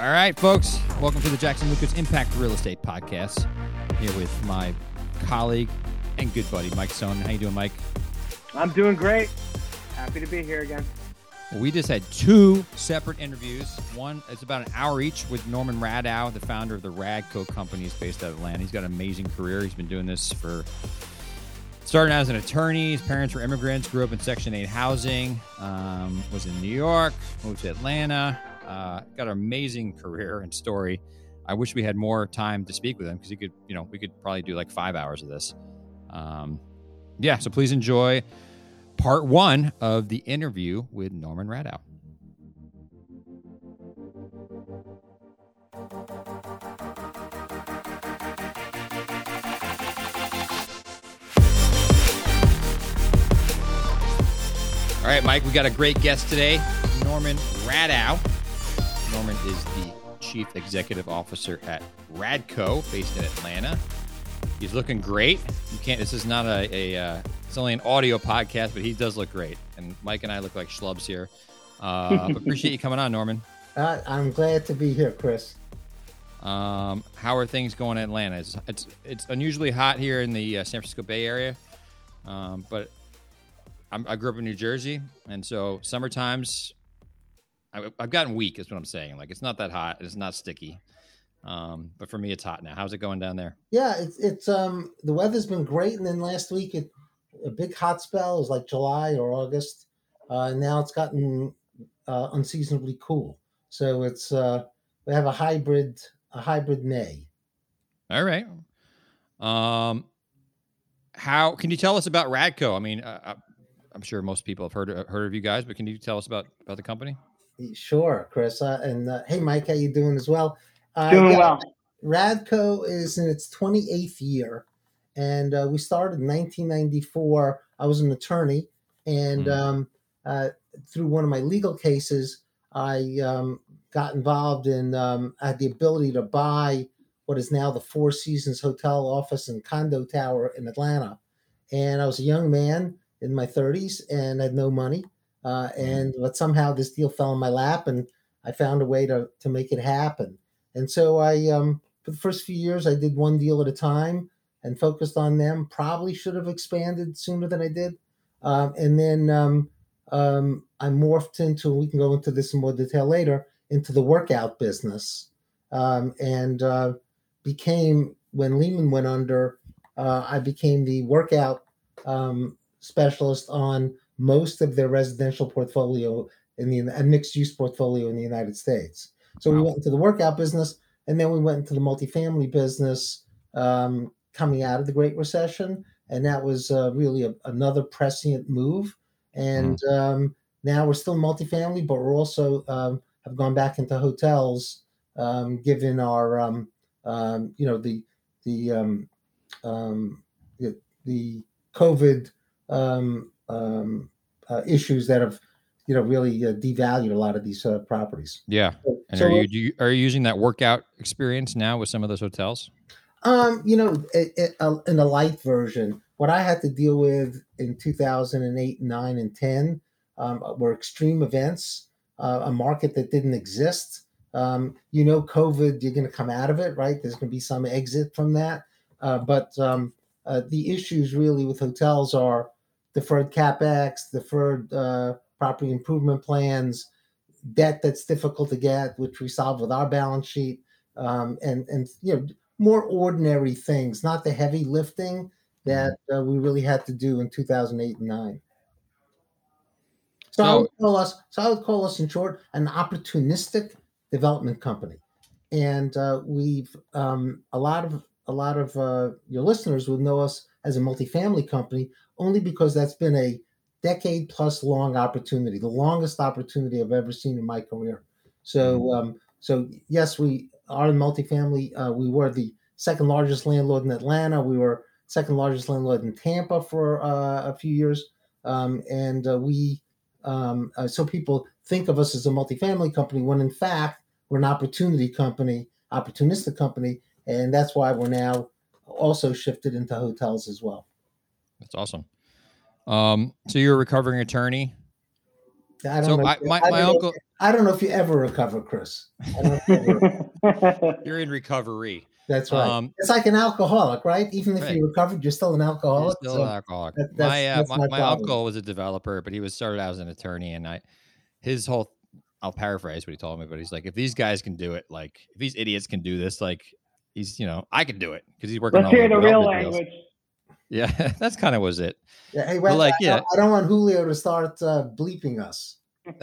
All right, folks. Welcome to the Jackson Lucas Impact Real Estate Podcast. Here with my colleague and good buddy Mike Sonnen. How you doing, Mike? I'm doing great. Happy to be here again. We just had two separate interviews. One is about an hour each with Norman Radow, the founder of the Radco Company, is based out of Atlanta. He's got an amazing career. He's been doing this for starting out as an attorney. His parents were immigrants, grew up in Section 8 housing, um, was in New York, moved to Atlanta, uh, got an amazing career and story. I wish we had more time to speak with him because he could, you know, we could probably do like five hours of this. Um, yeah, so please enjoy part one of the interview with Norman Radow. All right, Mike, we got a great guest today, Norman Radow. Norman is the Chief Executive Officer at Radco, based in Atlanta. He's looking great. You can't. This is not a. a uh, it's only an audio podcast, but he does look great. And Mike and I look like schlubs here. Uh, appreciate you coming on, Norman. Uh, I'm glad to be here, Chris. Um, how are things going in Atlanta? It's it's, it's unusually hot here in the uh, San Francisco Bay Area, um, but I'm, i grew up in New Jersey, and so summer times I, have gotten weak. Is what I'm saying. Like it's not that hot. It's not sticky. Um, but for me, it's hot now. How's it going down there? Yeah, it's it's um the weather's been great, and then last week it a big hot spell. It was like July or August. Uh, and now it's gotten uh, unseasonably cool. So it's uh, we have a hybrid a hybrid May. All right. Um, how can you tell us about Radco? I mean, uh, I'm sure most people have heard heard of you guys, but can you tell us about about the company? Sure, Chris. Uh, and uh, hey, Mike, how you doing as well? Uh, doing yeah, well. Radco is in its 28th year, and uh, we started in 1994. I was an attorney, and mm. um, uh, through one of my legal cases, I um, got involved in. Um, I had the ability to buy what is now the Four Seasons Hotel, office, and condo tower in Atlanta. And I was a young man in my 30s and had no money. Uh, mm-hmm. and but somehow this deal fell in my lap, and I found a way to to make it happen. And so I, um, for the first few years, I did one deal at a time and focused on them. Probably should have expanded sooner than I did. Um, and then um, um, I morphed into. We can go into this in more detail later. Into the workout business, um, and uh, became when Lehman went under. Uh, I became the workout um, specialist on most of their residential portfolio in the a mixed use portfolio in the United States. So wow. we went into the workout business, and then we went into the multifamily business um, coming out of the Great Recession, and that was uh, really a, another prescient move. And mm. um, now we're still multifamily, but we're also um, have gone back into hotels, um, given our um, um, you know the the the, the COVID um, uh, issues that have you know really uh, devalued a lot of these uh, properties. Yeah, and so, are you, you, are you using that workout experience now with some of those hotels? Um, you know, it, it, uh, in the light version, what I had to deal with in 2008, 9, and 10 um, were extreme events, uh, a market that didn't exist. Um, you know, COVID, you're going to come out of it, right? There's going to be some exit from that. Uh, but um, uh, the issues really with hotels are deferred capex, deferred uh, property improvement plans, debt that's difficult to get, which we solve with our balance sheet, um, and and you know more ordinary things, not the heavy lifting that uh, we really had to do in 2008 and nine. So, so I would call us, so I would call us in short, an opportunistic development company, and uh, we've um, a lot of a lot of uh, your listeners would know us as a multifamily company only because that's been a decade plus long opportunity, the longest opportunity I've ever seen in my career. So, mm-hmm. um, so yes, we are in multifamily. Uh, we were the second largest landlord in Atlanta. We were second largest landlord in Tampa for uh, a few years, um, and uh, we um, uh, so people think of us as a multifamily company when in fact we're an opportunity company, opportunistic company, and that's why we're now also shifted into hotels as well. That's awesome. Um, so you're a recovering attorney. I don't so know. I, my, I my uncle. I don't know if you ever recover, Chris. I don't you ever- You're in recovery. That's right. Um, it's like an alcoholic, right? Even if Right. you recovered, you're still an You're alcoholic. still so- an alcoholic. that- that's- my uh, that's my, my my uncle was a developer, but he was started out as an attorney, and I his whole I'll paraphrase what he told me, but he's like, if these guys can do it, like if these idiots can do this, like he's you know I can do it because he's working. Let's on hear the real development deals. language. Yeah, that's kind of was it. Yeah, hey, But well, like, I, yeah. I don't want Julio to start uh, bleeping us.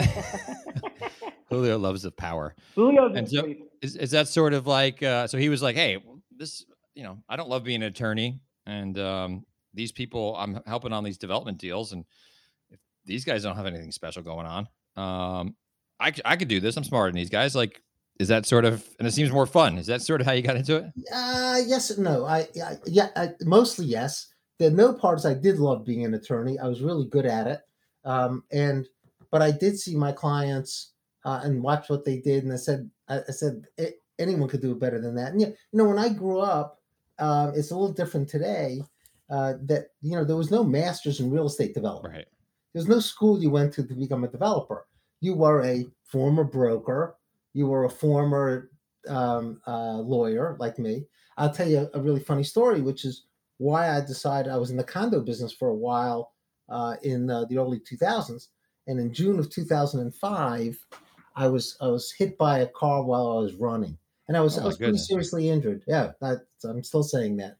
Julio loves the power. Julio's And in so- Is is that sort of like? Uh, so he was like, hey, this you know I don't love being an attorney, and um, these people I'm helping on these development deals, and if these guys don't have anything special going on, um, I I could do this. I'm smarter than these guys. Like, is that sort of? And it seems more fun. Is that sort of how you got into it? Uh, yes and no. I, I yeah, I, mostly yes. There are no parts I did love being an attorney. I was really good at it, um, and but I did see my clients uh, and watch what they did, and I said, I, I said "A- anyone could do it better than that. And yeah, you know, when I grew up, uh, it's a little different today. Uh, that you know, there was no masters in real estate development. Right. There's no school you went to to become a developer. You were a former broker. You were a former um, uh, lawyer like me. I'll tell you a, really funny story, which is why I decided I was in the condo business for a while uh, in uh, the early 2000s. And in June of 2005, I was I was hit by a car while I was running, and I was Oh I was pretty seriously injured. Yeah, that, I'm still saying that.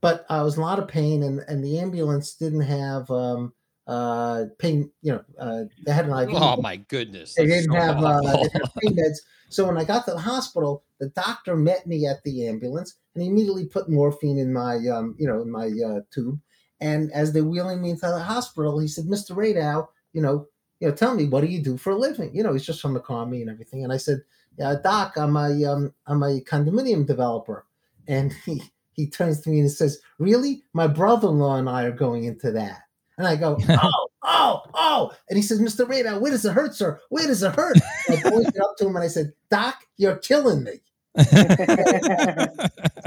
But I was in a lot of pain, and, and the ambulance didn't have um, uh, pain. You know, uh, they had an IV. Oh my goodness. They didn't so have, uh, they didn't have pain meds. So when I got to the hospital, the doctor met me at the ambulance and he immediately put morphine in my, um, you know, in my uh, tube. And as they're wheeling me into the hospital, he said, "Mr. Radow, you know, you know, tell me what do you do for a living? You know, he's just from the me and everything." And I said, "Yeah, Doc, I'm a, um, I'm a condominium developer." And he he turns to me and says, "Really? My brother-in-law and I are going into that." And I go, "Oh, oh, oh!" And he says, "Mr. Radow, where does it hurt, sir? Where does it hurt?" I pointed up to him and I said, Doc, you're killing me.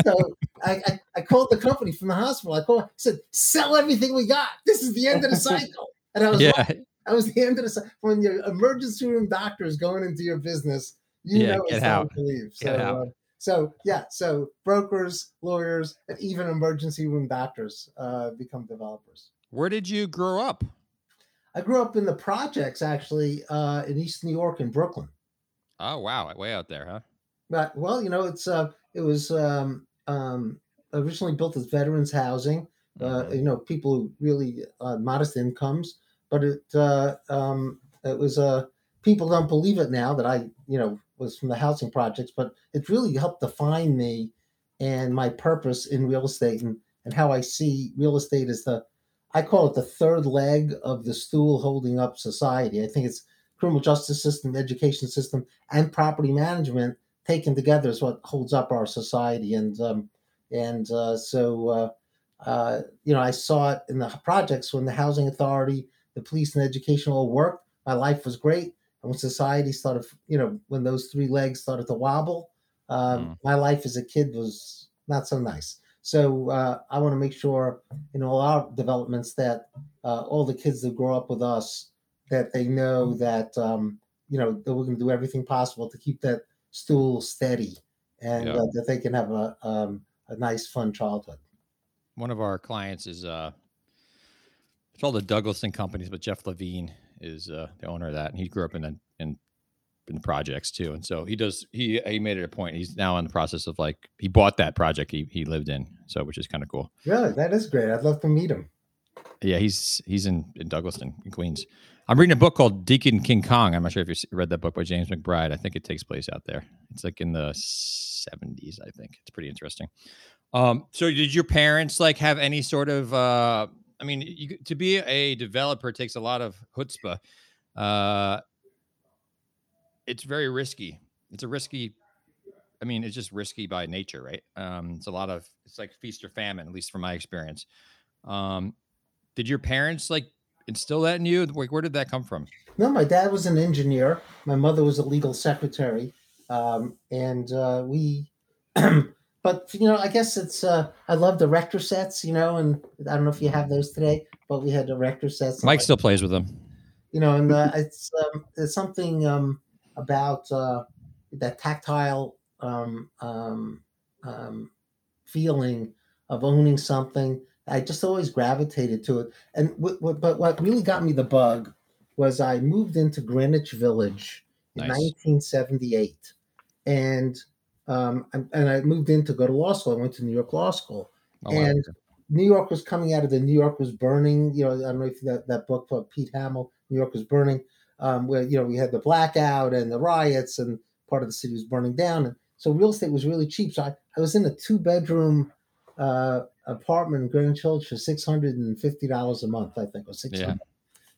So I, I, I called the company from the hospital. I called, said, sell everything we got. This is the end of the cycle. And I was yeah. like, I was the end of the cycle. When your emergency room doctor is going into your business, you Yeah, know get it's time out. to leave. So, uh, so yeah, so brokers, lawyers, and even emergency room doctors uh, become developers. Where did you grow up? I grew up in the projects actually uh, in East New York and Brooklyn. Oh wow, way out there, huh? But well, you know, it's uh, it was um, um, originally built as veterans housing. Uh, Mhm. you know, people who really uh, modest incomes, but it uh, um, it was uh, people don't believe it now that I you know was from the housing projects, but it really helped define me and my purpose in real estate and and how I see real estate as the I call it the third leg of the stool holding up society. I think it's criminal justice system, education system, and property management taken together is what holds up our society. And um, and uh, so uh, uh, you know, I saw it in the projects when the housing authority, the police, and education all worked. My life was great, and when society started, you know, when those three legs started to wobble, um, Mm. my life as a kid was not so nice. So uh, I want to make sure in all our developments that uh, all the kids that grow up with us that they know that um, you know that we're going to do everything possible to keep that stool steady and Yeah. uh, that they can have a um, a nice fun childhood. One of our clients is uh it's all the Douglaston companies, but Jeff Levine is uh the owner of that, and he grew up in the in projects too. And so he does he he made it a point. He's now in the process of like he bought that project he he lived in, so which is kind of cool. Really, that is great. I'd love to meet him. Yeah, he's he's in in Douglaston, in Queens. I'm reading a book called Deacon King Kong. I'm not sure if you read that book by James McBride. I think it takes place out there. It's like in the 70s, I think. It's pretty interesting. Um, so did your parents like have any sort of uh I mean, you, to be a developer takes a lot of chutzpah. Uh it's very risky. It's a risky I mean, it's just risky by nature, right? Um, it's a lot of it's like feast or famine, at least from my experience. Um, did your parents like instill that in you? Like, where did that come from? No, my dad was an engineer. My mother was a legal secretary, um, and uh, we. but you know, I guess it's. Uh, I love the Erector sets, you know, and I don't know if you have those today, but we had the Erector sets. Mike still plays with them. you know, and uh, it's um, it's something um, about uh, that tactile um, um, um, feeling of owning something. I just always gravitated to it. And w- w- but what really got me the bug was I moved into Greenwich Village in Nice. 1978, and um, and I moved in to go to law school. I went to New York Law School. Oh, wow. And New York was coming out of the New York was burning. You know, I don't know if that, that book by Pete Hamill, New York was burning, um, where you know we had the blackout and the riots, and part of the city was burning down. And so real estate was really cheap. So I, I was in a two bedroom uh, apartment in Greenwich Village for six hundred and fifty dollars a month, I think, or six hundred.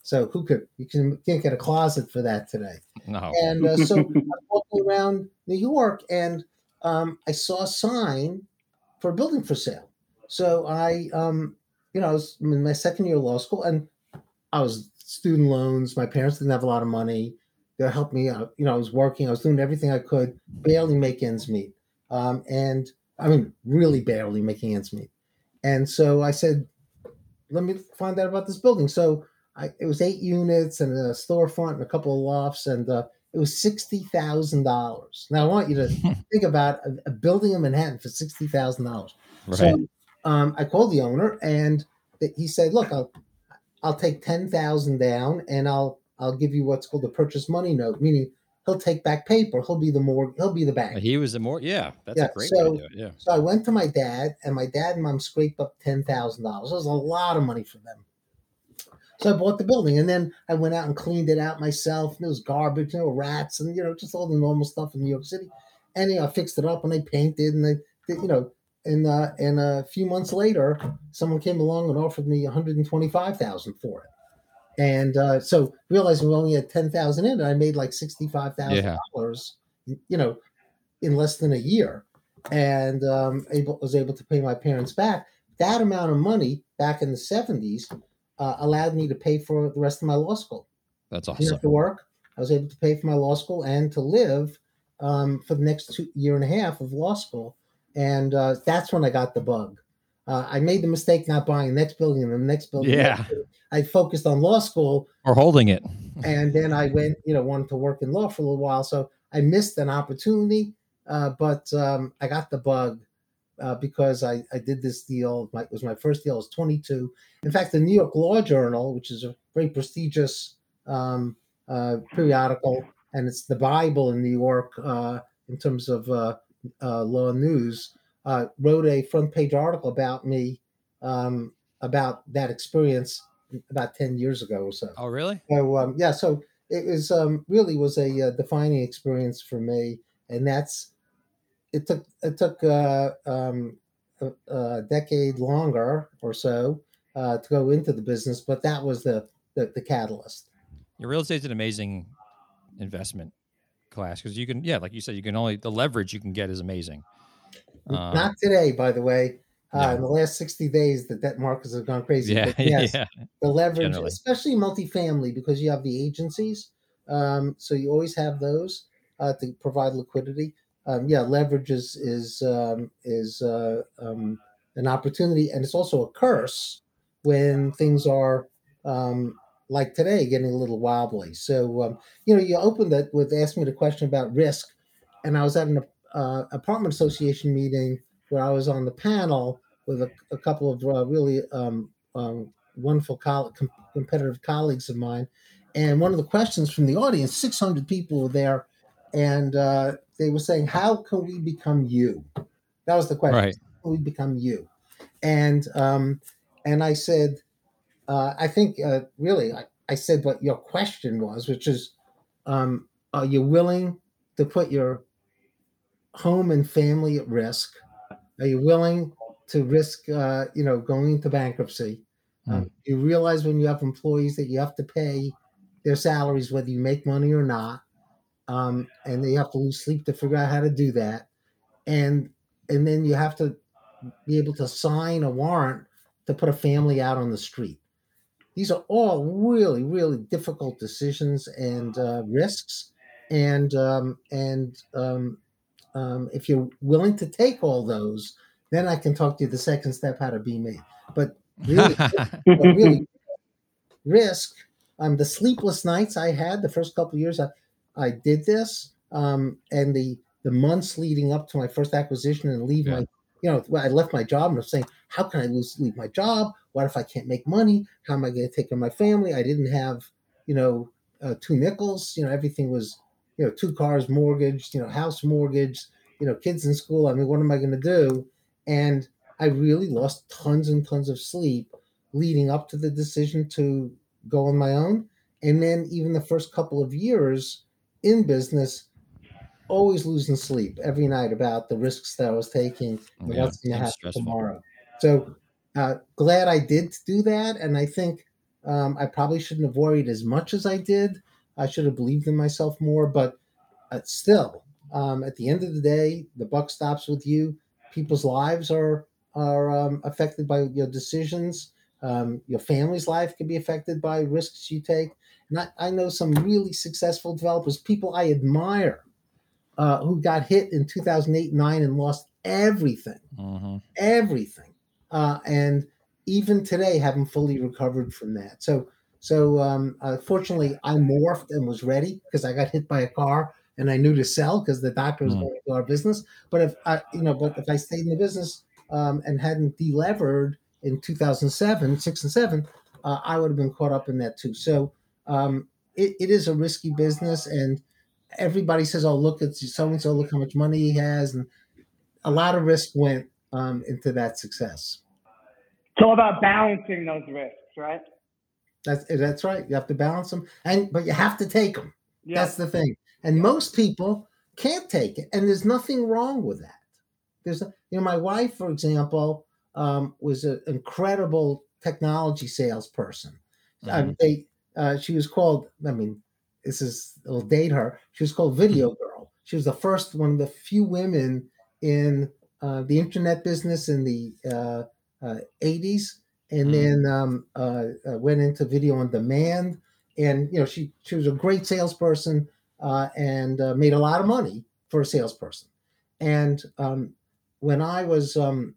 So who could you can can't get a closet for that today? no. And uh, so I'm walking around New York and um, I saw a sign for a building for sale. So I, um, you know, I was in my second year of law school and I was student loans. My parents didn't have a lot of money. They helped me out. You know, I was working. I was doing everything I could, barely make ends meet. Um, and I mean, really barely making ends meet. And so I said, let me find out about this building. So I, it was eight units and a storefront and a couple of lofts, and uh, it was sixty thousand dollars. Now I want you to think about a, a building in Manhattan for sixty thousand dollars. right. So um, I called the owner, and he said, "Look, I'll I'll take ten thousand down, and I'll I'll give you what's called a purchase money note, meaning he'll take back paper. He'll be the more he'll be the bank." he was a more yeah. That's Yeah, a great so- way to do it. Yeah. So I went to my dad, and my dad and mom scraped up ten thousand dollars. It was a lot of money for them. So I bought the building, and then I went out and cleaned it out myself. And there was garbage, you know, rats, and you know, just all the normal stuff in New York City. And you know, I fixed it up, and I painted, and I, did, you know, and uh, and a few months later, someone came along and offered me one hundred and twenty-five thousand for it. And uh, so realizing we only had ten thousand in, it, I made like sixty-five thousand Yeah. dollars, you know, in less than a year and um, able was able to pay my parents back. That amount of money back in the seventies uh, allowed me to pay for the rest of my law school. That's I didn't awesome. have to work. I was able to pay for my law school and to live um, for the next two year and a half of law school, and uh, that's when I got the bug. Uh, I made the mistake not buying the next building and the next building. Yeah. I focused on law school, Or holding it. and then I went, you know, wanted to work in law for a little while. So I missed an opportunity, uh, but um, I got the bug uh, because I, I did this deal. My, it was my first deal. I was 22. In fact, the New York Law Journal, which is a very prestigious um, uh, periodical, and it's the Bible in New York uh, in terms of uh, law news, uh, wrote a front page article about me um, about that experience about 10 years ago or so. Oh, really? So um, yeah, so it was um, really was a uh, defining experience for me, and that's it took it took uh, um, a, a decade longer or so uh, to go into the business, but that was the the, the catalyst. Your real estate is an amazing investment class because you can, yeah, like you said, you can only the leverage you can get is amazing. Um, Not today, by the way. Uh, no. In the last sixty days, the debt markets have gone crazy. yeah, But yes, yeah, the leverage, generally. especially multifamily, because you have the agencies. Um, so you always have those uh, to provide liquidity. Um, yeah, leverage is is um, is uh, um, an opportunity, and it's also a curse when things are um, like today, getting a little wobbly. So um, you know, you opened it with asking me the question about risk, and I was at an uh, apartment association meeting where I was on the panel with a, a couple of uh, really um, um, wonderful coll- com- competitive colleagues of mine. And one of the questions from the audience, 600 people were there, and uh, they were saying, How can we become you? That was the question. Right. How can we become you? And um, and I said, uh, I think uh, really, I, I said what your question was, which is, um, Are you willing to put your home and family at risk? Are you willing to risk, uh, you know, going into bankruptcy? Um, you realize when you have employees that you have to pay their salaries whether you make money or not, um, and they have to lose sleep to figure out how to do that, and and then you have to be able to sign a warrant to put a family out on the street. These are all really, really difficult decisions and uh, risks, and um, and um, um, if you're willing to take all those, then I can talk to you the second step how to be me. But really, but really risk um the sleepless nights i had the first couple of years I, I did this, um, and the the months leading up to my first acquisition and leave Yeah. my, you know, I left my job and I was saying, how can I lose leave my job? What if I can't make money? How am I going to take care of my family? I didn't have, you know, uh, two nickels. You know, everything was, you know, two cars mortgaged, you know, house mortgaged, you know, kids in school. I mean, what am I going to do? And I really lost tons and tons of sleep leading up to the decision to go on my own. And then even the first couple of years in business, always losing sleep every night about the risks that I was taking and Yeah, what's going to happen stressful. tomorrow. So uh, glad I did do that. And I think um, I probably shouldn't have worried as much as I did. I should have believed in myself more. But uh, still, um, at the end of the day, the buck stops with you. People's lives are are um, affected by your decisions. Um, your family's life can be affected by risks you take. And I, I know some really successful developers, people I admire, uh, who got hit in 2008 9 and lost everything, Mhm. everything. Uh, and even today haven't fully recovered from that. So, so um, uh, fortunately, I morphed and was ready because I got hit by a car and I knew to sell because the doctor was Mm. going to our business. But if I, you know, but if I stayed in the business um, and hadn't delevered in 2007, six and seven, uh, I would have been caught up in that too. So um, it, it is a risky business, and everybody says, "Oh, look at so and so, look how much money he has," and a lot of risk went um, into that success. It's all about balancing those risks, right? That's that's right. You have to balance them, and but you have to take them. Yeah. That's the thing. And most people can't take it, and there's nothing wrong with that. There's, you know, my wife, for example, um, was an incredible technology salesperson. Um, Mhm. they, uh, she was called. I mean, this is it'll date her. She was called Video Girl. She was the first one of the few women in uh, the internet business in the uh, uh, 80s, and Mhm. then um, uh, uh, went into video on demand. And you know, she she was a great salesperson uh, and uh, made a lot of money for a salesperson. And um, when I was um,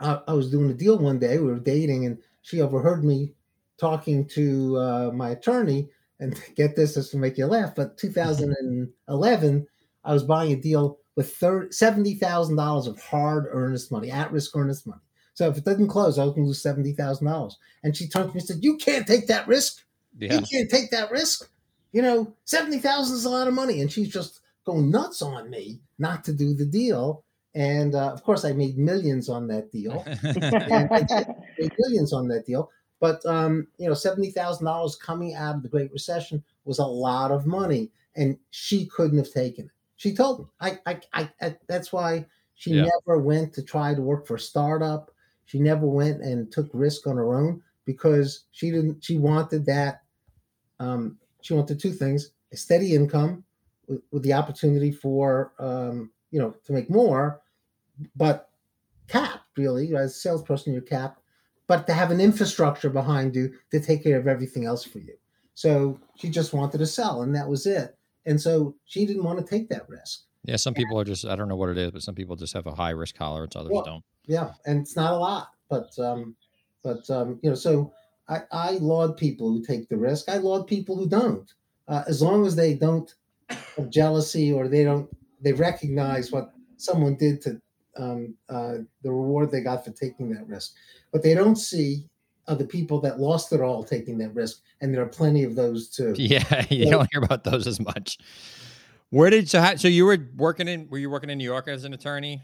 I, I was doing a deal one day, we were dating, and she overheard me talking to uh, my attorney. And get this, this will make you laugh, but 2011, I was buying a deal with $70,000 of hard earnest money, at risk earnest money. So if it doesn't close, I was going to lose $70,000. And she turned to me and said, You can't take that risk. Yeah. You can't take that risk. You know, 70,000 is a lot of money. And she's just going nuts on me not to do the deal. And uh, of course, I made millions on that deal made millions on that deal. But um, you know, seventy thousand dollars coming out of the Great Recession was a lot of money, and she couldn't have taken it. She told me, I, I, I, I that's why she Yeah. never went to try to work for a startup. She never went and took risk on her own because she didn't. She wanted that. Um, she wanted two things: a steady income with, with the opportunity for um, you know to make more, but capped really as a salesperson you're capped but to have an infrastructure behind you to take care of everything else for you so she just wanted to sell and that was it and so she didn't want to take that risk yeah. Some people are just, I don't know what it is, but some people just have a high risk tolerance. Others Well, don't. Yeah and it's not a lot but um but um you know so i i laud people who take the risk i laud people who don't uh, as long as they don't have jealousy or they don't they recognize what someone did to um, uh, the reward they got for taking that risk but they don't see other people that lost it all taking that risk and there are plenty of those too Yeah. You Yeah. don't hear about those as much. Where did, so, how, so you were working in, were you working in New York as an attorney?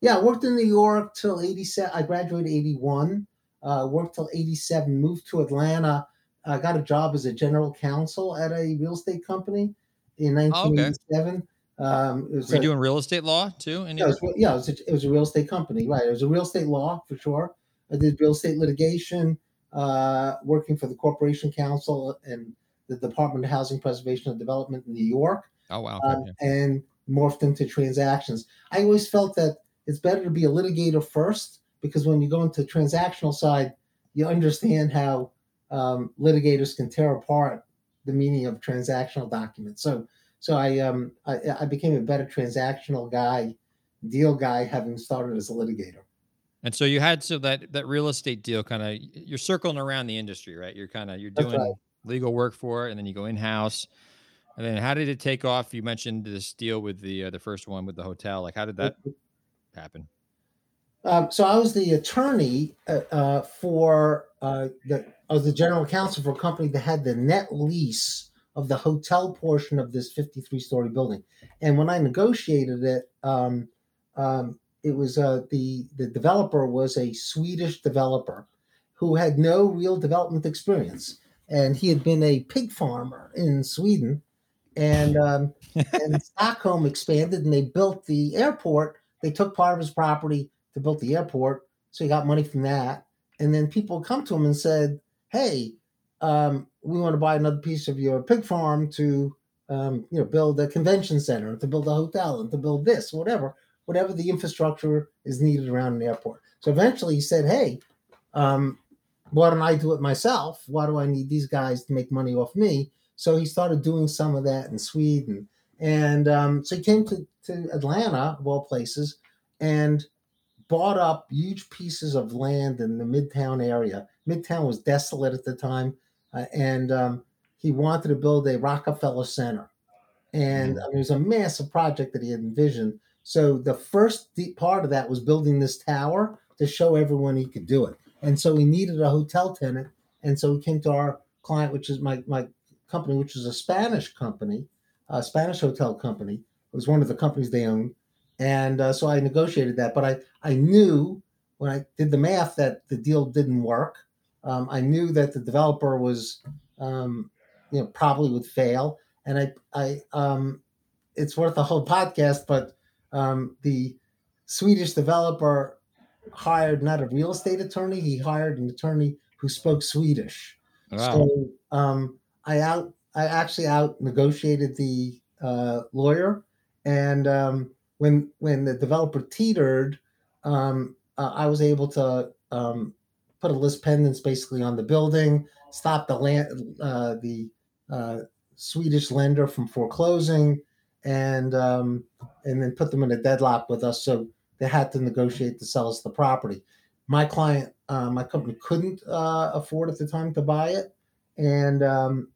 Yeah, I worked in New York till 87. I graduated 81, uh, worked till 87, moved to Atlanta. I got a job as a general counsel at a real estate company in Oh, okay. 1987. Um, was Were you a- doing real estate law too? In yeah, it was, yeah, it was, a, it was a real estate company, right? It was a real estate law for sure. I did real estate litigation, uh, working for the Corporation Counsel and the Department of Housing Preservation and Development in New York Oh, wow. um, Okay. and morphed into transactions. I always felt that it's better to be a litigator first because when you go into the transactional side, you understand how um, litigators can tear apart the meaning of transactional documents. So, so I, um, I I became a better transactional guy, deal guy, having started as a litigator. And so you had so that that real estate deal kind of you're circling around the industry, right? You're kind of you're doing right. legal work for it, and then you go in house. And then how did it take off? You mentioned this deal with the uh, the first one with the hotel. Like, how did that happen? Um, so I was the attorney uh, uh, for uh, the I was the general counsel for a company that had the net lease of the hotel portion of this 53 story building. And when I negotiated it, um, um, it was uh, the the developer was a Swedish developer who had no real development experience, and he had been a pig farmer in Sweden, and um, and Stockholm expanded, and they built the airport. They took part of his property to build the airport, so he got money from that. And then people come to him and said, "Hey, um, we want to buy another piece of your pig farm to, um, you know, build a convention center, to build a hotel, and to build this, whatever, whatever the infrastructure is needed around an airport." So eventually, he said, "Hey, um, why don't I do it myself? Why do I need these guys to make money off me?" So he started doing some of that in Sweden, and um, so he came to to Atlanta, of all places, and bought up huge pieces of land in the Midtown area. Midtown was desolate at the time, uh, and um, he wanted to build a Rockefeller Center. And I mean, it was a massive project that he had envisioned. So the first part of that was building this tower to show everyone he could do it. And so he needed a hotel tenant, and so he came to our client, which is my my company, which is a Spanish company, a Spanish hotel company. It was one of the companies they owned and uh, so I negotiated that. But I I knew when I did the math that the deal didn't work. Um, I knew that the developer was um, you know probably would fail, and I I um, it's worth a whole podcast, but um, the Swedish developer hired not a real estate attorney; he hired an attorney who spoke Swedish. Wow. So um, I out I actually out negotiated the uh, lawyer, and um, when when the developer teetered, um, uh, I was able to um, put a lis pendens basically on the building, stop the land uh, the uh, Swedish lender from foreclosing, and um, and then put them in a deadlock with us. So they had to negotiate to sell us the property. My client, uh, my company couldn't uh, afford at the time to buy it, and um,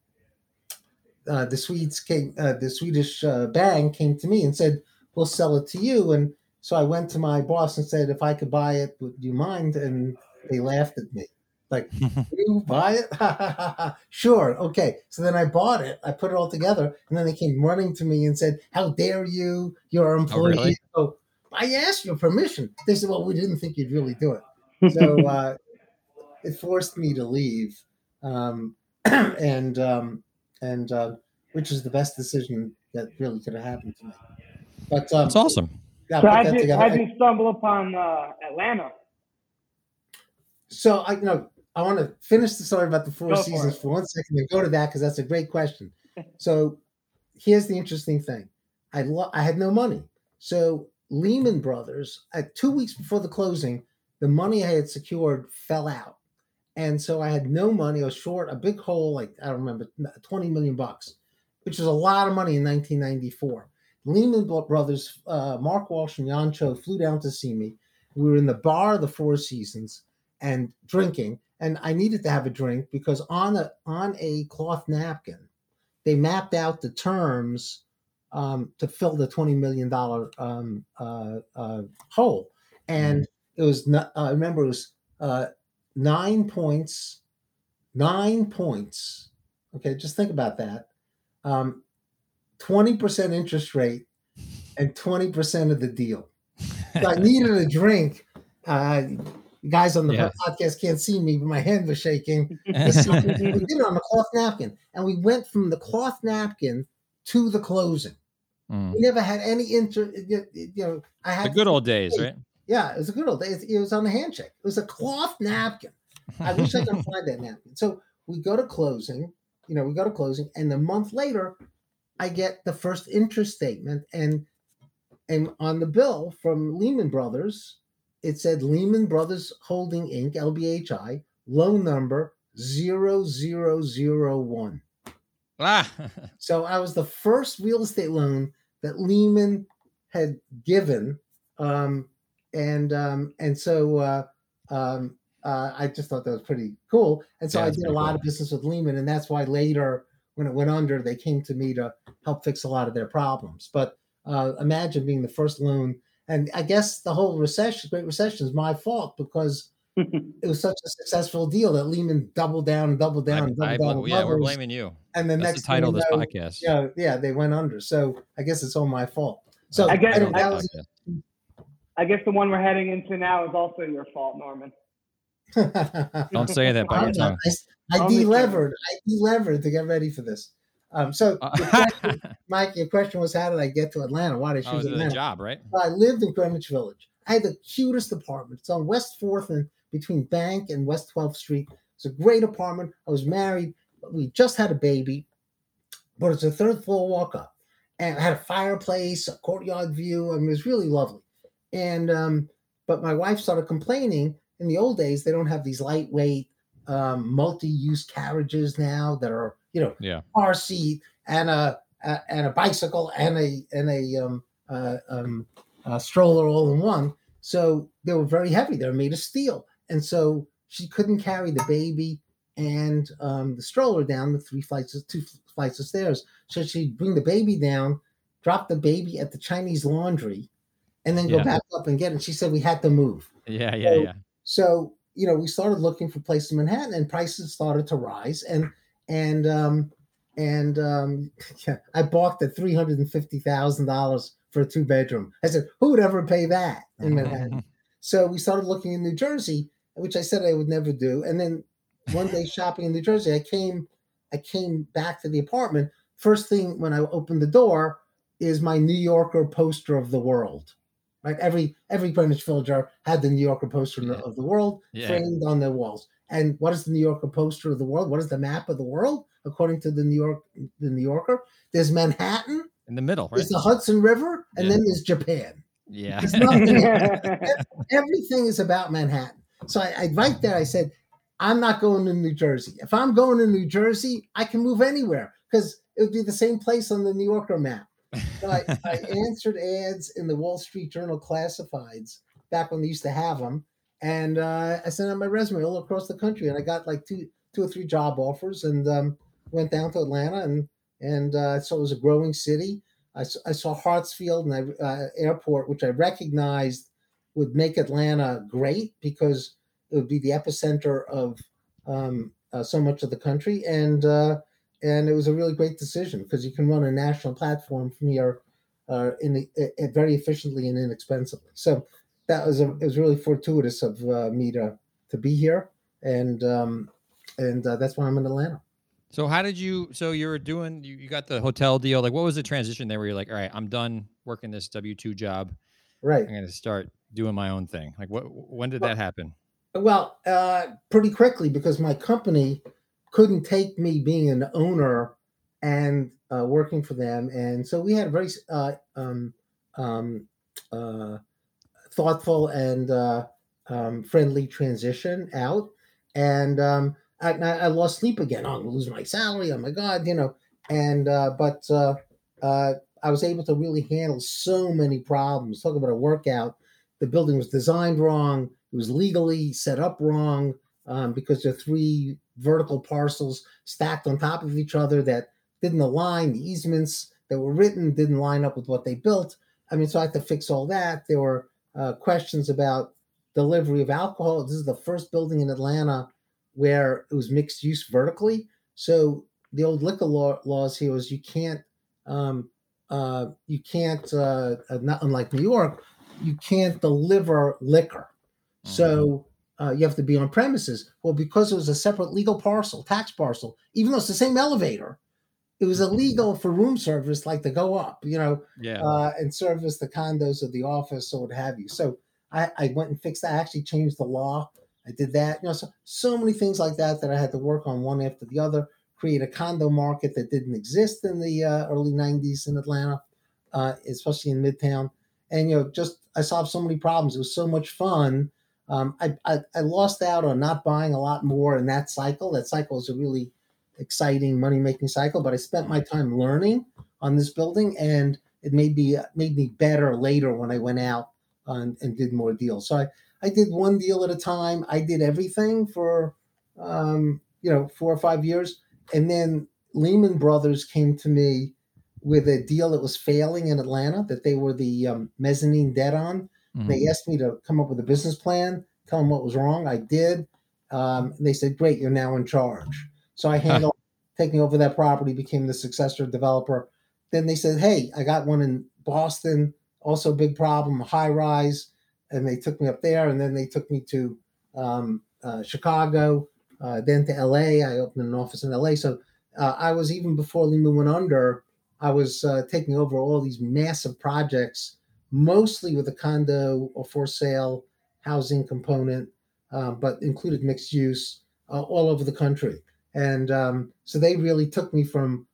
uh, the Swedes came, the Swedish bank came to me and said we'll sell it to you. And so I went to my boss and said, if I could buy it, would you mind? And they laughed at me. Like, you buy it? sure. Okay. So then I bought it. I put it all together. And then they came running to me and said, How dare you? You're our employee. Oh, really? So I asked your permission. They said, Well, we didn't think you'd really do it. So uh, it forced me to leave. Um, and, um, and, uh, which is the best decision that really could have happened to me. But um, that's awesome. Yeah, so how did, how you stumble upon uh, Atlanta? So I, you know, I want to finish the story about the four go seasons for, for one second and go to that because that's a great question. so here's the interesting thing: I lo- I had no money, so Lehman Brothers at two weeks before the closing, the money I had secured fell out, and so I had no money. I was short a big hole, like I don't remember, twenty million bucks, which was a lot of money in 1994. Lehman Brothers, uh, Mark Walsh and Jan Cho flew down to see me. We were in the bar of the Four Seasons and drinking, and I needed to have a drink because on a on a cloth napkin, they mapped out the terms um, to fill the twenty million dollar um, uh, uh, hole, and it was not, I remember it was uh, nine points, nine points. Okay, just think about that. Um, 20% interest rate and 20% of the deal. So I needed a drink. Uh, guys on the yeah. podcast can't see me, but my hand was shaking. we did it on a cloth napkin, and we went from the cloth napkin to the closing. Mm. We never had any inter. You know, I had the good old days, right? Yeah, it was a good old days. It was on a handshake. It was a cloth napkin. I wish I could find that napkin. So we go to closing. You know, we go to closing, and a month later, I get the first interest statement, and and on the bill from Lehman Brothers, it said Lehman Brothers Holding Inc. LBHI loan number 0001. Ah. so I was the first real estate loan that Lehman had given, um, and um, and so uh, um, uh, I just thought that was pretty cool. And so yeah, I did a lot cool. of business with Lehman, and that's why later when it went under, they came to me to help fix a lot of their problems. But uh, imagine being the first loan, and I guess the whole recession, Great Recession, is my fault because it was such a successful deal that Lehman doubled down and doubled down I, and doubled I, down. yeah, we're blaming you. And the That's next the title of this podcast. Yeah, yeah, they went under. So I guess it's all my fault. So I guess- I- that was I guess the one we're heading into now is also your fault, Norman. Don't say that by I'm your tongue. I, I delevered. I delevered to get ready for this. Um, so, Uh, your question, Mike, your question was, how did I get to Atlanta? Why did I oh, choose it a Atlanta? job, right? I lived in Greenwich Village. I had the cutest apartment. It's on West Fourth and between Bank and West 12th Street. It's a great apartment. I was married. We just had a baby, but it's a third floor walk up, and I had a fireplace, a courtyard view. I mean, it was really lovely. And um, but my wife started complaining. In the old days, they don't have these lightweight, um, multi-use carriages now that are you know Yeah. car seat and a, a and a bicycle and a and a um, uh, um, uh, stroller all in one. So they were very heavy. They were made of steel, and so she couldn't carry the baby and um, the stroller down the three flights of two flights of stairs. So she'd bring the baby down, drop the baby at the Chinese laundry, and then go Yeah. back up and get it. She said we had to move. Yeah, yeah, So- yeah. So you know, we started looking for places in Manhattan, and prices started to rise, and and um, and um, yeah, I balked at three hundred and fifty thousand dollars for a two bedroom. I said, who would ever pay that in Manhattan? so we started looking in New Jersey, which I said I would never do. And then one day shopping in New Jersey, I came, I came back to the apartment. First thing when I opened the door is my New Yorker poster of the world. Right, every every Greenwich villager had the New Yorker poster Yeah. of the world Yeah. framed on their walls. And what is the New Yorker poster of the world? What is the map of the world according to the New York the New Yorker? There's Manhattan, In the middle, right? there's the Hudson River, and Yeah. then there's Japan. Yeah. There's nothing everything is about Manhattan. So I, I right there, I said, I'm not going to New Jersey. If I'm going to New Jersey, I can move anywhere because it would be the same place on the New Yorker map. I, I answered ads in the Wall Street Journal classifieds back when they used to have them, and uh, I sent out my resume all across the country, and I got like two, two or three job offers, and um, went down to Atlanta, and and uh, so it was a growing city. I saw Hartsfield and I, uh, Airport, which I recognized would make Atlanta great because it would be the epicenter of um, uh, so much of the country, and uh, and it was a really great decision because you can run a national platform from here uh, in the, uh, very efficiently and inexpensively. So that was a, it was really fortuitous of uh, me to to be here, and um, and uh, that's why I'm in Atlanta. So how did you? So you were doing. You, you got the hotel deal. Like, what was the transition there? Where you're like, all right, I'm done working this W two job. Right. I'm going to start doing my own thing. Like, what? When did that happen? Well, uh, pretty quickly because my company couldn't take me being an owner and uh, working for them, and so we had a very uh, um, um, uh, thoughtful and uh, um, friendly transition out. And um, I, I lost sleep again. Oh, I'm gonna lose my salary. Oh my god, you know. And uh, but uh, I was able to really handle so many problems. Talk about a workout. The building was designed wrong. It was legally set up wrong um, because there are three vertical parcels stacked on top of each other that didn't align. The easements that were written didn't line up with what they built. I mean, so I had to fix all that. There were uh, questions about delivery of alcohol. This is the first building in Atlanta where it was mixed use vertically. So the old liquor law, laws here was you can't, um, uh, you can't, uh, uh, not unlike New York, you can't deliver liquor. So uh, you have to be on premises. Well, because it was a separate legal parcel, tax parcel, even though it's the same elevator, it was illegal for room service, like to go up, you know, Yeah. uh, and service the condos of the office or what have you. So I, I went and fixed that. I actually changed the law. I did that. You know, so so many things like that that I had to work on one after the other. Create a condo market that didn't exist in the uh, early '90s in Atlanta, uh, especially in Midtown. And you know, just I solved so many problems. It was so much fun. Um, I, I I lost out on not buying a lot more in that cycle. That cycle is a really exciting money making cycle. But I spent my time learning on this building, and it made me made me better later when I went out and, and did more deals. So I, I did one deal at a time. I did everything for um, you know four or five years, and then Lehman Brothers came to me with a deal that was failing in Atlanta that they were the um, mezzanine debt on. Mhm. They asked me to come up with a business plan, tell them what was wrong. I did. Um, and they said, "Great, you're now in charge." So I handled taking over that property, became the successor developer. Then they said, "Hey, I got one in Boston, also a big problem, a high rise," and they took me up there. And then they took me to um, uh, Chicago, uh, then to LA. I opened an office in LA. So uh, I was even before Lehman went under. I was uh, taking over all these massive projects, mostly with a condo or for sale housing component, um, but included mixed use uh, all over the country. And um, so they really took me from,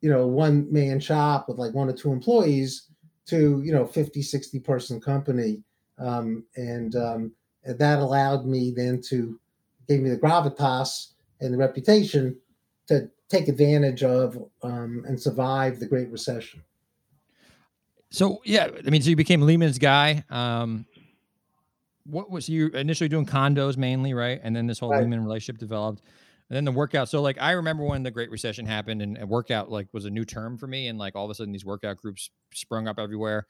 you know, one man shop with like one or two employees to, you know, 50, 60 person company. Um, and um, that allowed me then to, gave me the gravitas and the reputation to take advantage of um, and survive the Great Recession. So yeah, I mean, so you became Lehman's guy. Um, what was you initially doing condos mainly, right? And then this whole Right. Lehman relationship developed, and then the workout. So like, I remember when the Great Recession happened, and, and workout like was a new term for me, and like all of a sudden these workout groups sprung up everywhere.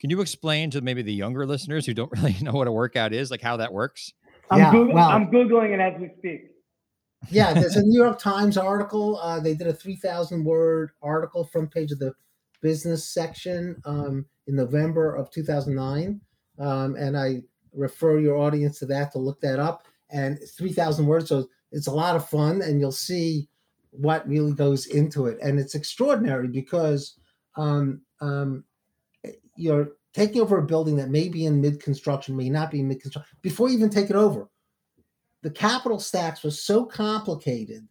Can you explain to maybe the younger listeners who don't really know what a workout is, like how that works? I'm, Yeah, Goog- well- I'm Googling it as we speak. yeah, there's a New York Times article. Uh, they did a 3,000 word article, front page of the business section um, in November of 2009. Um, and I refer your audience to that to look that up. And 3,000 words. So it's a lot of fun, and you'll see what really goes into it. And it's extraordinary because um, um, you're taking over a building that may be in mid construction, may not be mid construction, before you even take it over the capital stacks were so complicated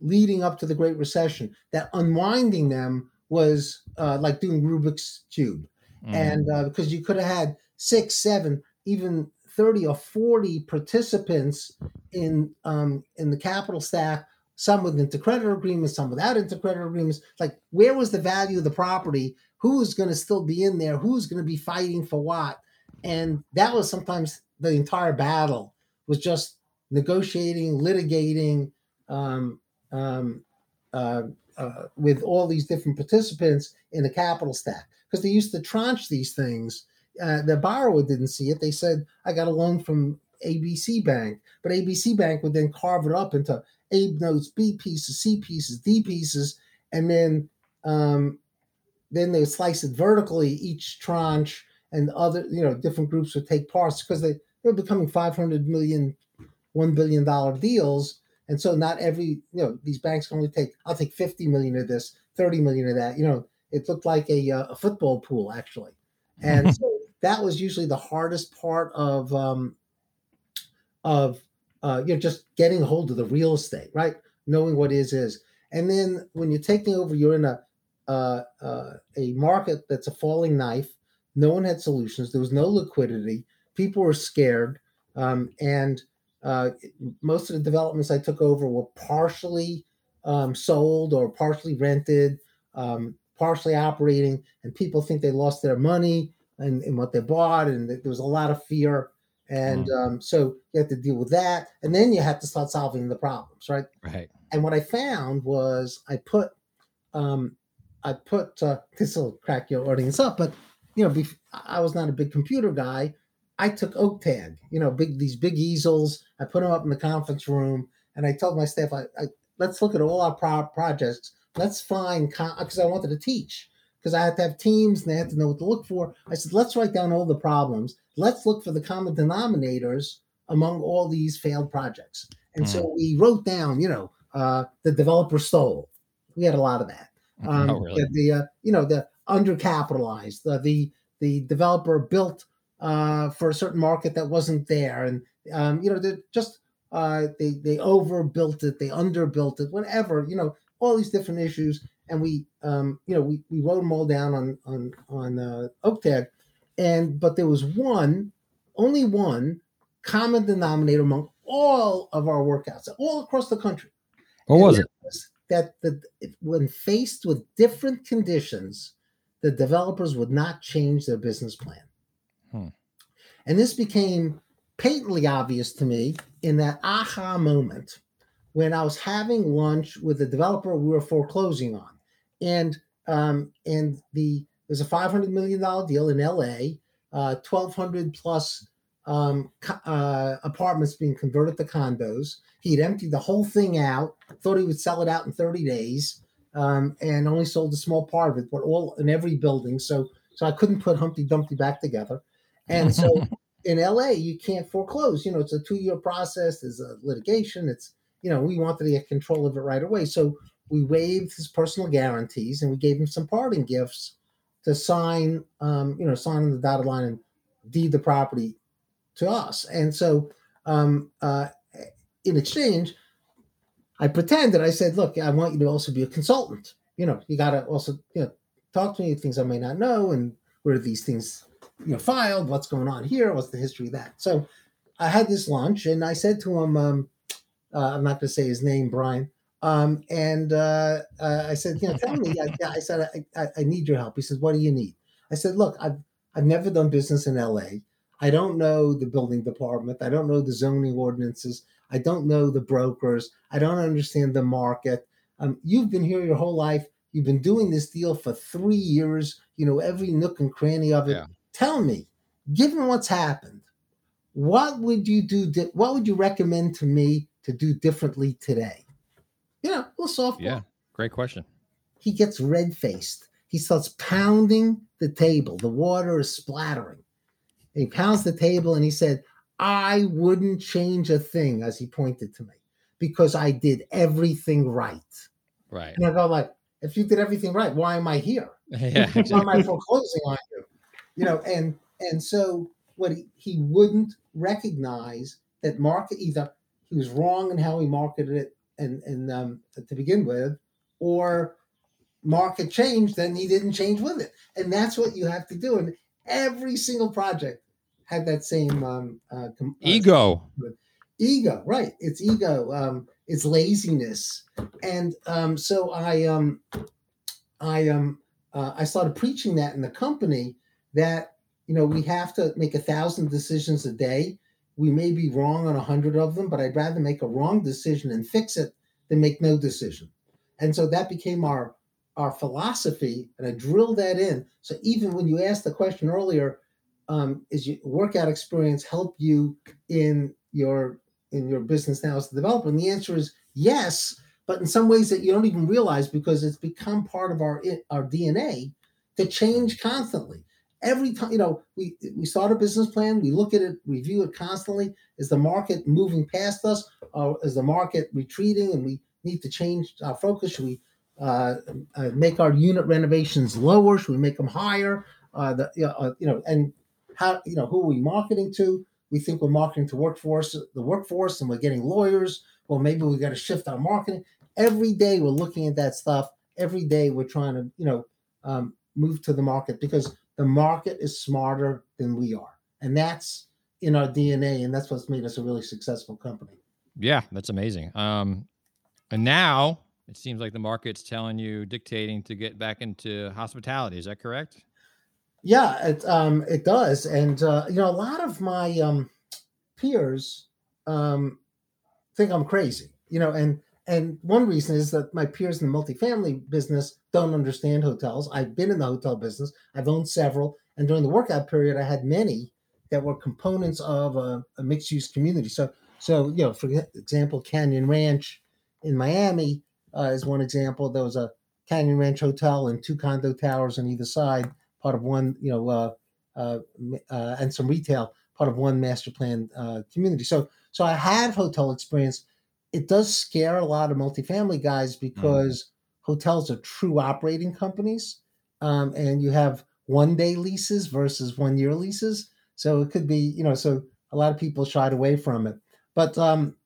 leading up to the Great Recession that unwinding them was uh, like doing Rubik's Cube. Mm. And uh, because you could have had six, seven, even 30 or 40 participants in um, in the capital stack, some with intercreditor agreements, some without intercreditor agreements. Like, where was the value of the property? Who's going to still be in there? Who's going to be fighting for what? And that was sometimes the entire battle was just negotiating, litigating um, um, uh, uh, with all these different participants in the capital stack because they used to tranche these things. Uh, the borrower didn't see it. They said, I got a loan from ABC Bank, but ABC Bank would then carve it up into A notes, B pieces, C pieces, D pieces, and then um, then they would slice it vertically, each tranche, and other, you know, different groups would take parts because they, they were becoming 500 million, $1 billion deals. And so not every, you know, these banks can only take, I'll take 50 million of this, 30 million of that. You know, it looked like a, uh, a football pool actually. And so that was usually the hardest part of, um, of, uh, you know, just getting a hold of the real estate, right? Knowing what is, is. And then when you're taking over, you're in a, uh, uh, a market that's a falling knife. No one had solutions. There was no liquidity. People were scared. Um, and uh, most of the developments I took over were partially um, sold or partially rented, um, partially operating, and people think they lost their money and, and what they bought, and there was a lot of fear. And um, so you have to deal with that, and then you have to start solving the problems, right? Right. And what I found was I put, um, I put uh, this will crack your audience up, but you know, I was not a big computer guy. I took oak tag, you know, big these big easels. I put them up in the conference room, and I told my staff, I, I let's look at all our pro- projects. Let's find because I wanted to teach because I had to have teams and they had to know what to look for. I said, let's write down all the problems. Let's look for the common denominators among all these failed projects. And so we wrote down, you know, uh, the developer stole. We had a lot of that. Um, oh, really? The, the uh, you know the undercapitalized. The the, the developer built uh, for a certain market that wasn't there, and um, you know they just uh, they they overbuilt it, they underbuilt it, whatever. You know all these different issues, and we um, you know we we wrote them all down on on on uh, OakTag, and but there was one, only one common denominator among all of our workouts, all across the country What was it? that was that the when faced with different conditions, the developers would not change their business plan. And this became patently obvious to me in that aha moment when I was having lunch with the developer we were foreclosing on, and um, and the there's a 500 million dollar deal in L.A. Uh, 1,200 plus um, uh, apartments being converted to condos. He'd emptied the whole thing out, thought he would sell it out in 30 days, um, and only sold a small part of it, but all in every building. So, so I couldn't put Humpty Dumpty back together. And so in LA, you can't foreclose. You know, it's a two year process. There's a litigation. It's you know, we wanted to get control of it right away. So we waived his personal guarantees and we gave him some parting gifts to sign, um, you know, sign on the dotted line and deed the property to us. And so, um, uh, in exchange, I pretended I said, "Look, I want you to also be a consultant. You know, you got to also, you know, talk to me things I may not know, and where these things, you know, filed. What's going on here? What's the history of that?" So, I had this lunch, and I said to him, um, uh, "I'm not going to say his name, Brian." Um, and uh, uh, I said, "You know, tell me." I, I said, I, I, I need your help." He said, "What do you need?" I said, "Look, I've I've never done business in L.A." I don't know the building department. I don't know the zoning ordinances. I don't know the brokers. I don't understand the market. Um, you've been here your whole life. You've been doing this deal for three years. You know every nook and cranny of it. Yeah. Tell me, given what's happened, what would you do? Di- what would you recommend to me to do differently today? You know, a little softball. Yeah. Great question. He gets red faced. He starts pounding the table. The water is splattering. And he pounds the table and he said, I wouldn't change a thing, as he pointed to me, because I did everything right. Right. And I go like, if you did everything right, why am I here? yeah. Why am I foreclosing on you? You know, and and so what he, he wouldn't recognize that market either he was wrong in how he marketed it and and um, to begin with, or market changed, then he didn't change with it. And that's what you have to do. And every single project had that same um, uh, com- uh, Ego. ego right it's ego um it's laziness and um so i um i um uh, i started preaching that in the company that you know we have to make a thousand decisions a day we may be wrong on a hundred of them but i'd rather make a wrong decision and fix it than make no decision and so that became our our philosophy and i drilled that in so even when you asked the question earlier um, is your workout experience help you in your in your business now as a developer? And the answer is yes, but in some ways that you don't even realize because it's become part of our our DNA to change constantly. Every time, you know, we we start a business plan, we look at it, review it constantly. Is the market moving past us, or is the market retreating, and we need to change our focus? Should we uh, uh, make our unit renovations lower? Should we make them higher? Uh, the, you know, uh, you know, and how you know who are we marketing to? We think we're marketing to workforce, the workforce, and we're getting lawyers. Well, maybe we got to shift our marketing. Every day we're looking at that stuff. Every day we're trying to, you know, um, move to the market because the market is smarter than we are, and that's in our DNA, and that's what's made us a really successful company. Yeah, that's amazing. Um, and now it seems like the market's telling you, dictating to get back into hospitality. Is that correct? Yeah, it um it does, and uh, you know a lot of my um peers um think I'm crazy, you know, and and one reason is that my peers in the multifamily business don't understand hotels. I've been in the hotel business, I've owned several, and during the workout period, I had many that were components of a, a mixed use community. So so you know, for example, Canyon Ranch in Miami uh, is one example. There was a Canyon Ranch hotel and two condo towers on either side part of one, you know, uh, uh, uh, and some retail, part of one master plan uh, community. So, so I have hotel experience. It does scare a lot of multifamily guys because mm. hotels are true operating companies, um, and you have one day leases versus one year leases. So it could be, you know, so a lot of people shied away from it. But um,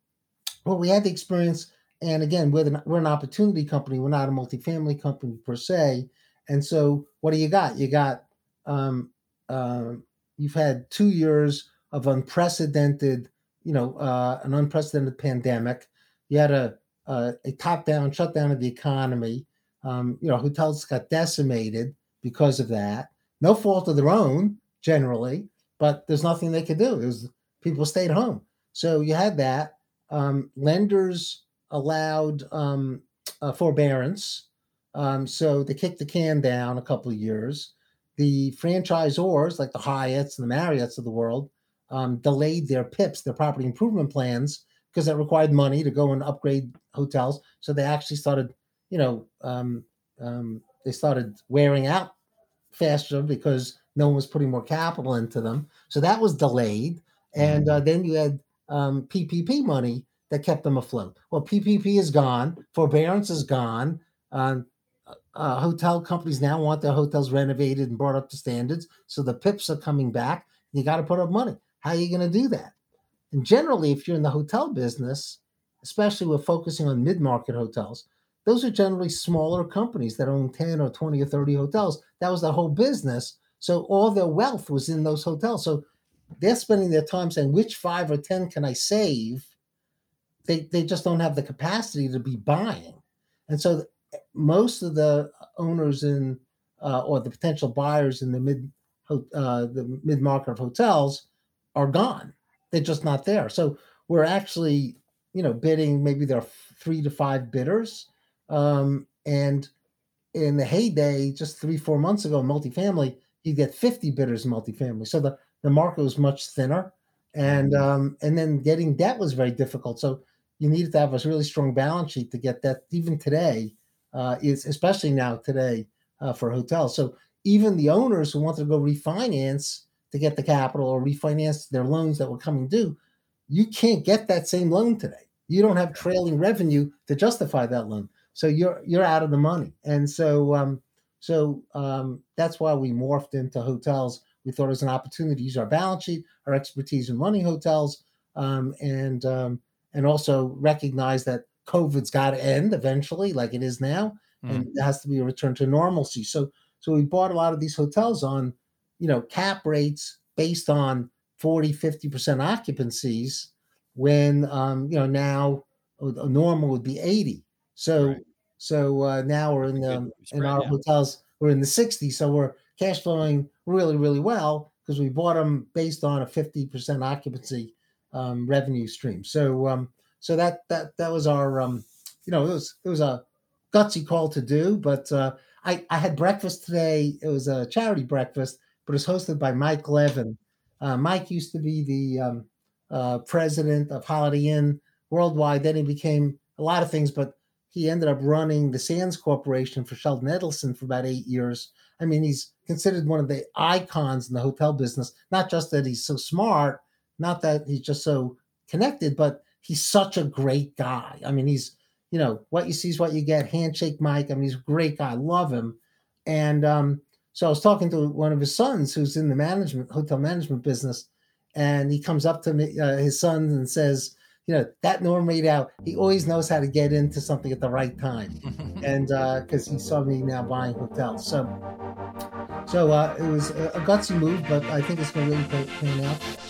well, we had the experience, and again, we're, the, we're an opportunity company. We're not a multifamily company per se. And so, what do you got? You got um, uh, you've had two years of unprecedented, you know, uh, an unprecedented pandemic. You had a a, a top down shutdown of the economy. Um, you know, hotels got decimated because of that. No fault of their own, generally, but there's nothing they could do. It was people stayed home. So you had that. Um, lenders allowed um, uh, forbearance. Um, so they kicked the can down a couple of years. The franchisors, like the Hyatts and the Marriotts of the world, um, delayed their PIPs, their property improvement plans, because that required money to go and upgrade hotels. So they actually started, you know, um, um, they started wearing out faster because no one was putting more capital into them. So that was delayed. And uh, then you had um, PPP money that kept them afloat. Well, PPP is gone, forbearance is gone. Um, uh, hotel companies now want their hotels renovated and brought up to standards. So the PIPs are coming back. You got to put up money. How are you going to do that? And generally, if you're in the hotel business, especially with focusing on mid market hotels, those are generally smaller companies that own 10 or 20 or 30 hotels. That was their whole business. So all their wealth was in those hotels. So they're spending their time saying, which five or 10 can I save? They, they just don't have the capacity to be buying. And so most of the owners in uh, or the potential buyers in the mid uh, the mid market of hotels are gone. They're just not there. So we're actually, you know, bidding. Maybe there are three to five bidders, um, and in the heyday, just three four months ago, multifamily, you get fifty bidders in multifamily. So the the market was much thinner, and mm-hmm. um, and then getting debt was very difficult. So you needed to have a really strong balance sheet to get that. Even today, uh, is especially now today uh, for hotels. So even the owners who wanted to go refinance to get the capital or refinance their loans that were coming due, you can't get that same loan today. You don't have trailing revenue to justify that loan, so you're you're out of the money. And so um, so um, that's why we morphed into hotels. We thought it was an opportunity to use our balance sheet, our expertise in running hotels, um, and um, and also recognize that COVID's got to end eventually, like it is now, mm. and it has to be a return to normalcy. So, so we bought a lot of these hotels on, you know, cap rates based on 40, 50% occupancies when, um, you know, now a normal would be 80. So, right. so uh, now we're in, the, in our hotels, we're in the 60s. So we're cash flowing really, really well because we bought them based on a 50% occupancy um, revenue stream. So, um, so that that that was our um, you know it was it was a gutsy call to do, but uh, I I had breakfast today. It was a charity breakfast, but it was hosted by Mike Leven. Uh, Mike used to be the um, uh, president of Holiday Inn worldwide. Then he became a lot of things, but he ended up running the Sands Corporation for Sheldon Adelson for about eight years. I mean, he's considered one of the icons in the hotel business. Not just that he's so smart, not that he's just so connected, but he's such a great guy. I mean, he's you know what you see is what you get. Handshake Mike. I mean, he's a great guy. I love him. And um, so I was talking to one of his sons who's in the management hotel management business, and he comes up to me, uh, his son, and says, you know, that Norm Radow, he always knows how to get into something at the right time, and because uh, he saw me now buying hotels, so so uh, it was a, a gutsy move, but I think it's going to really pan out.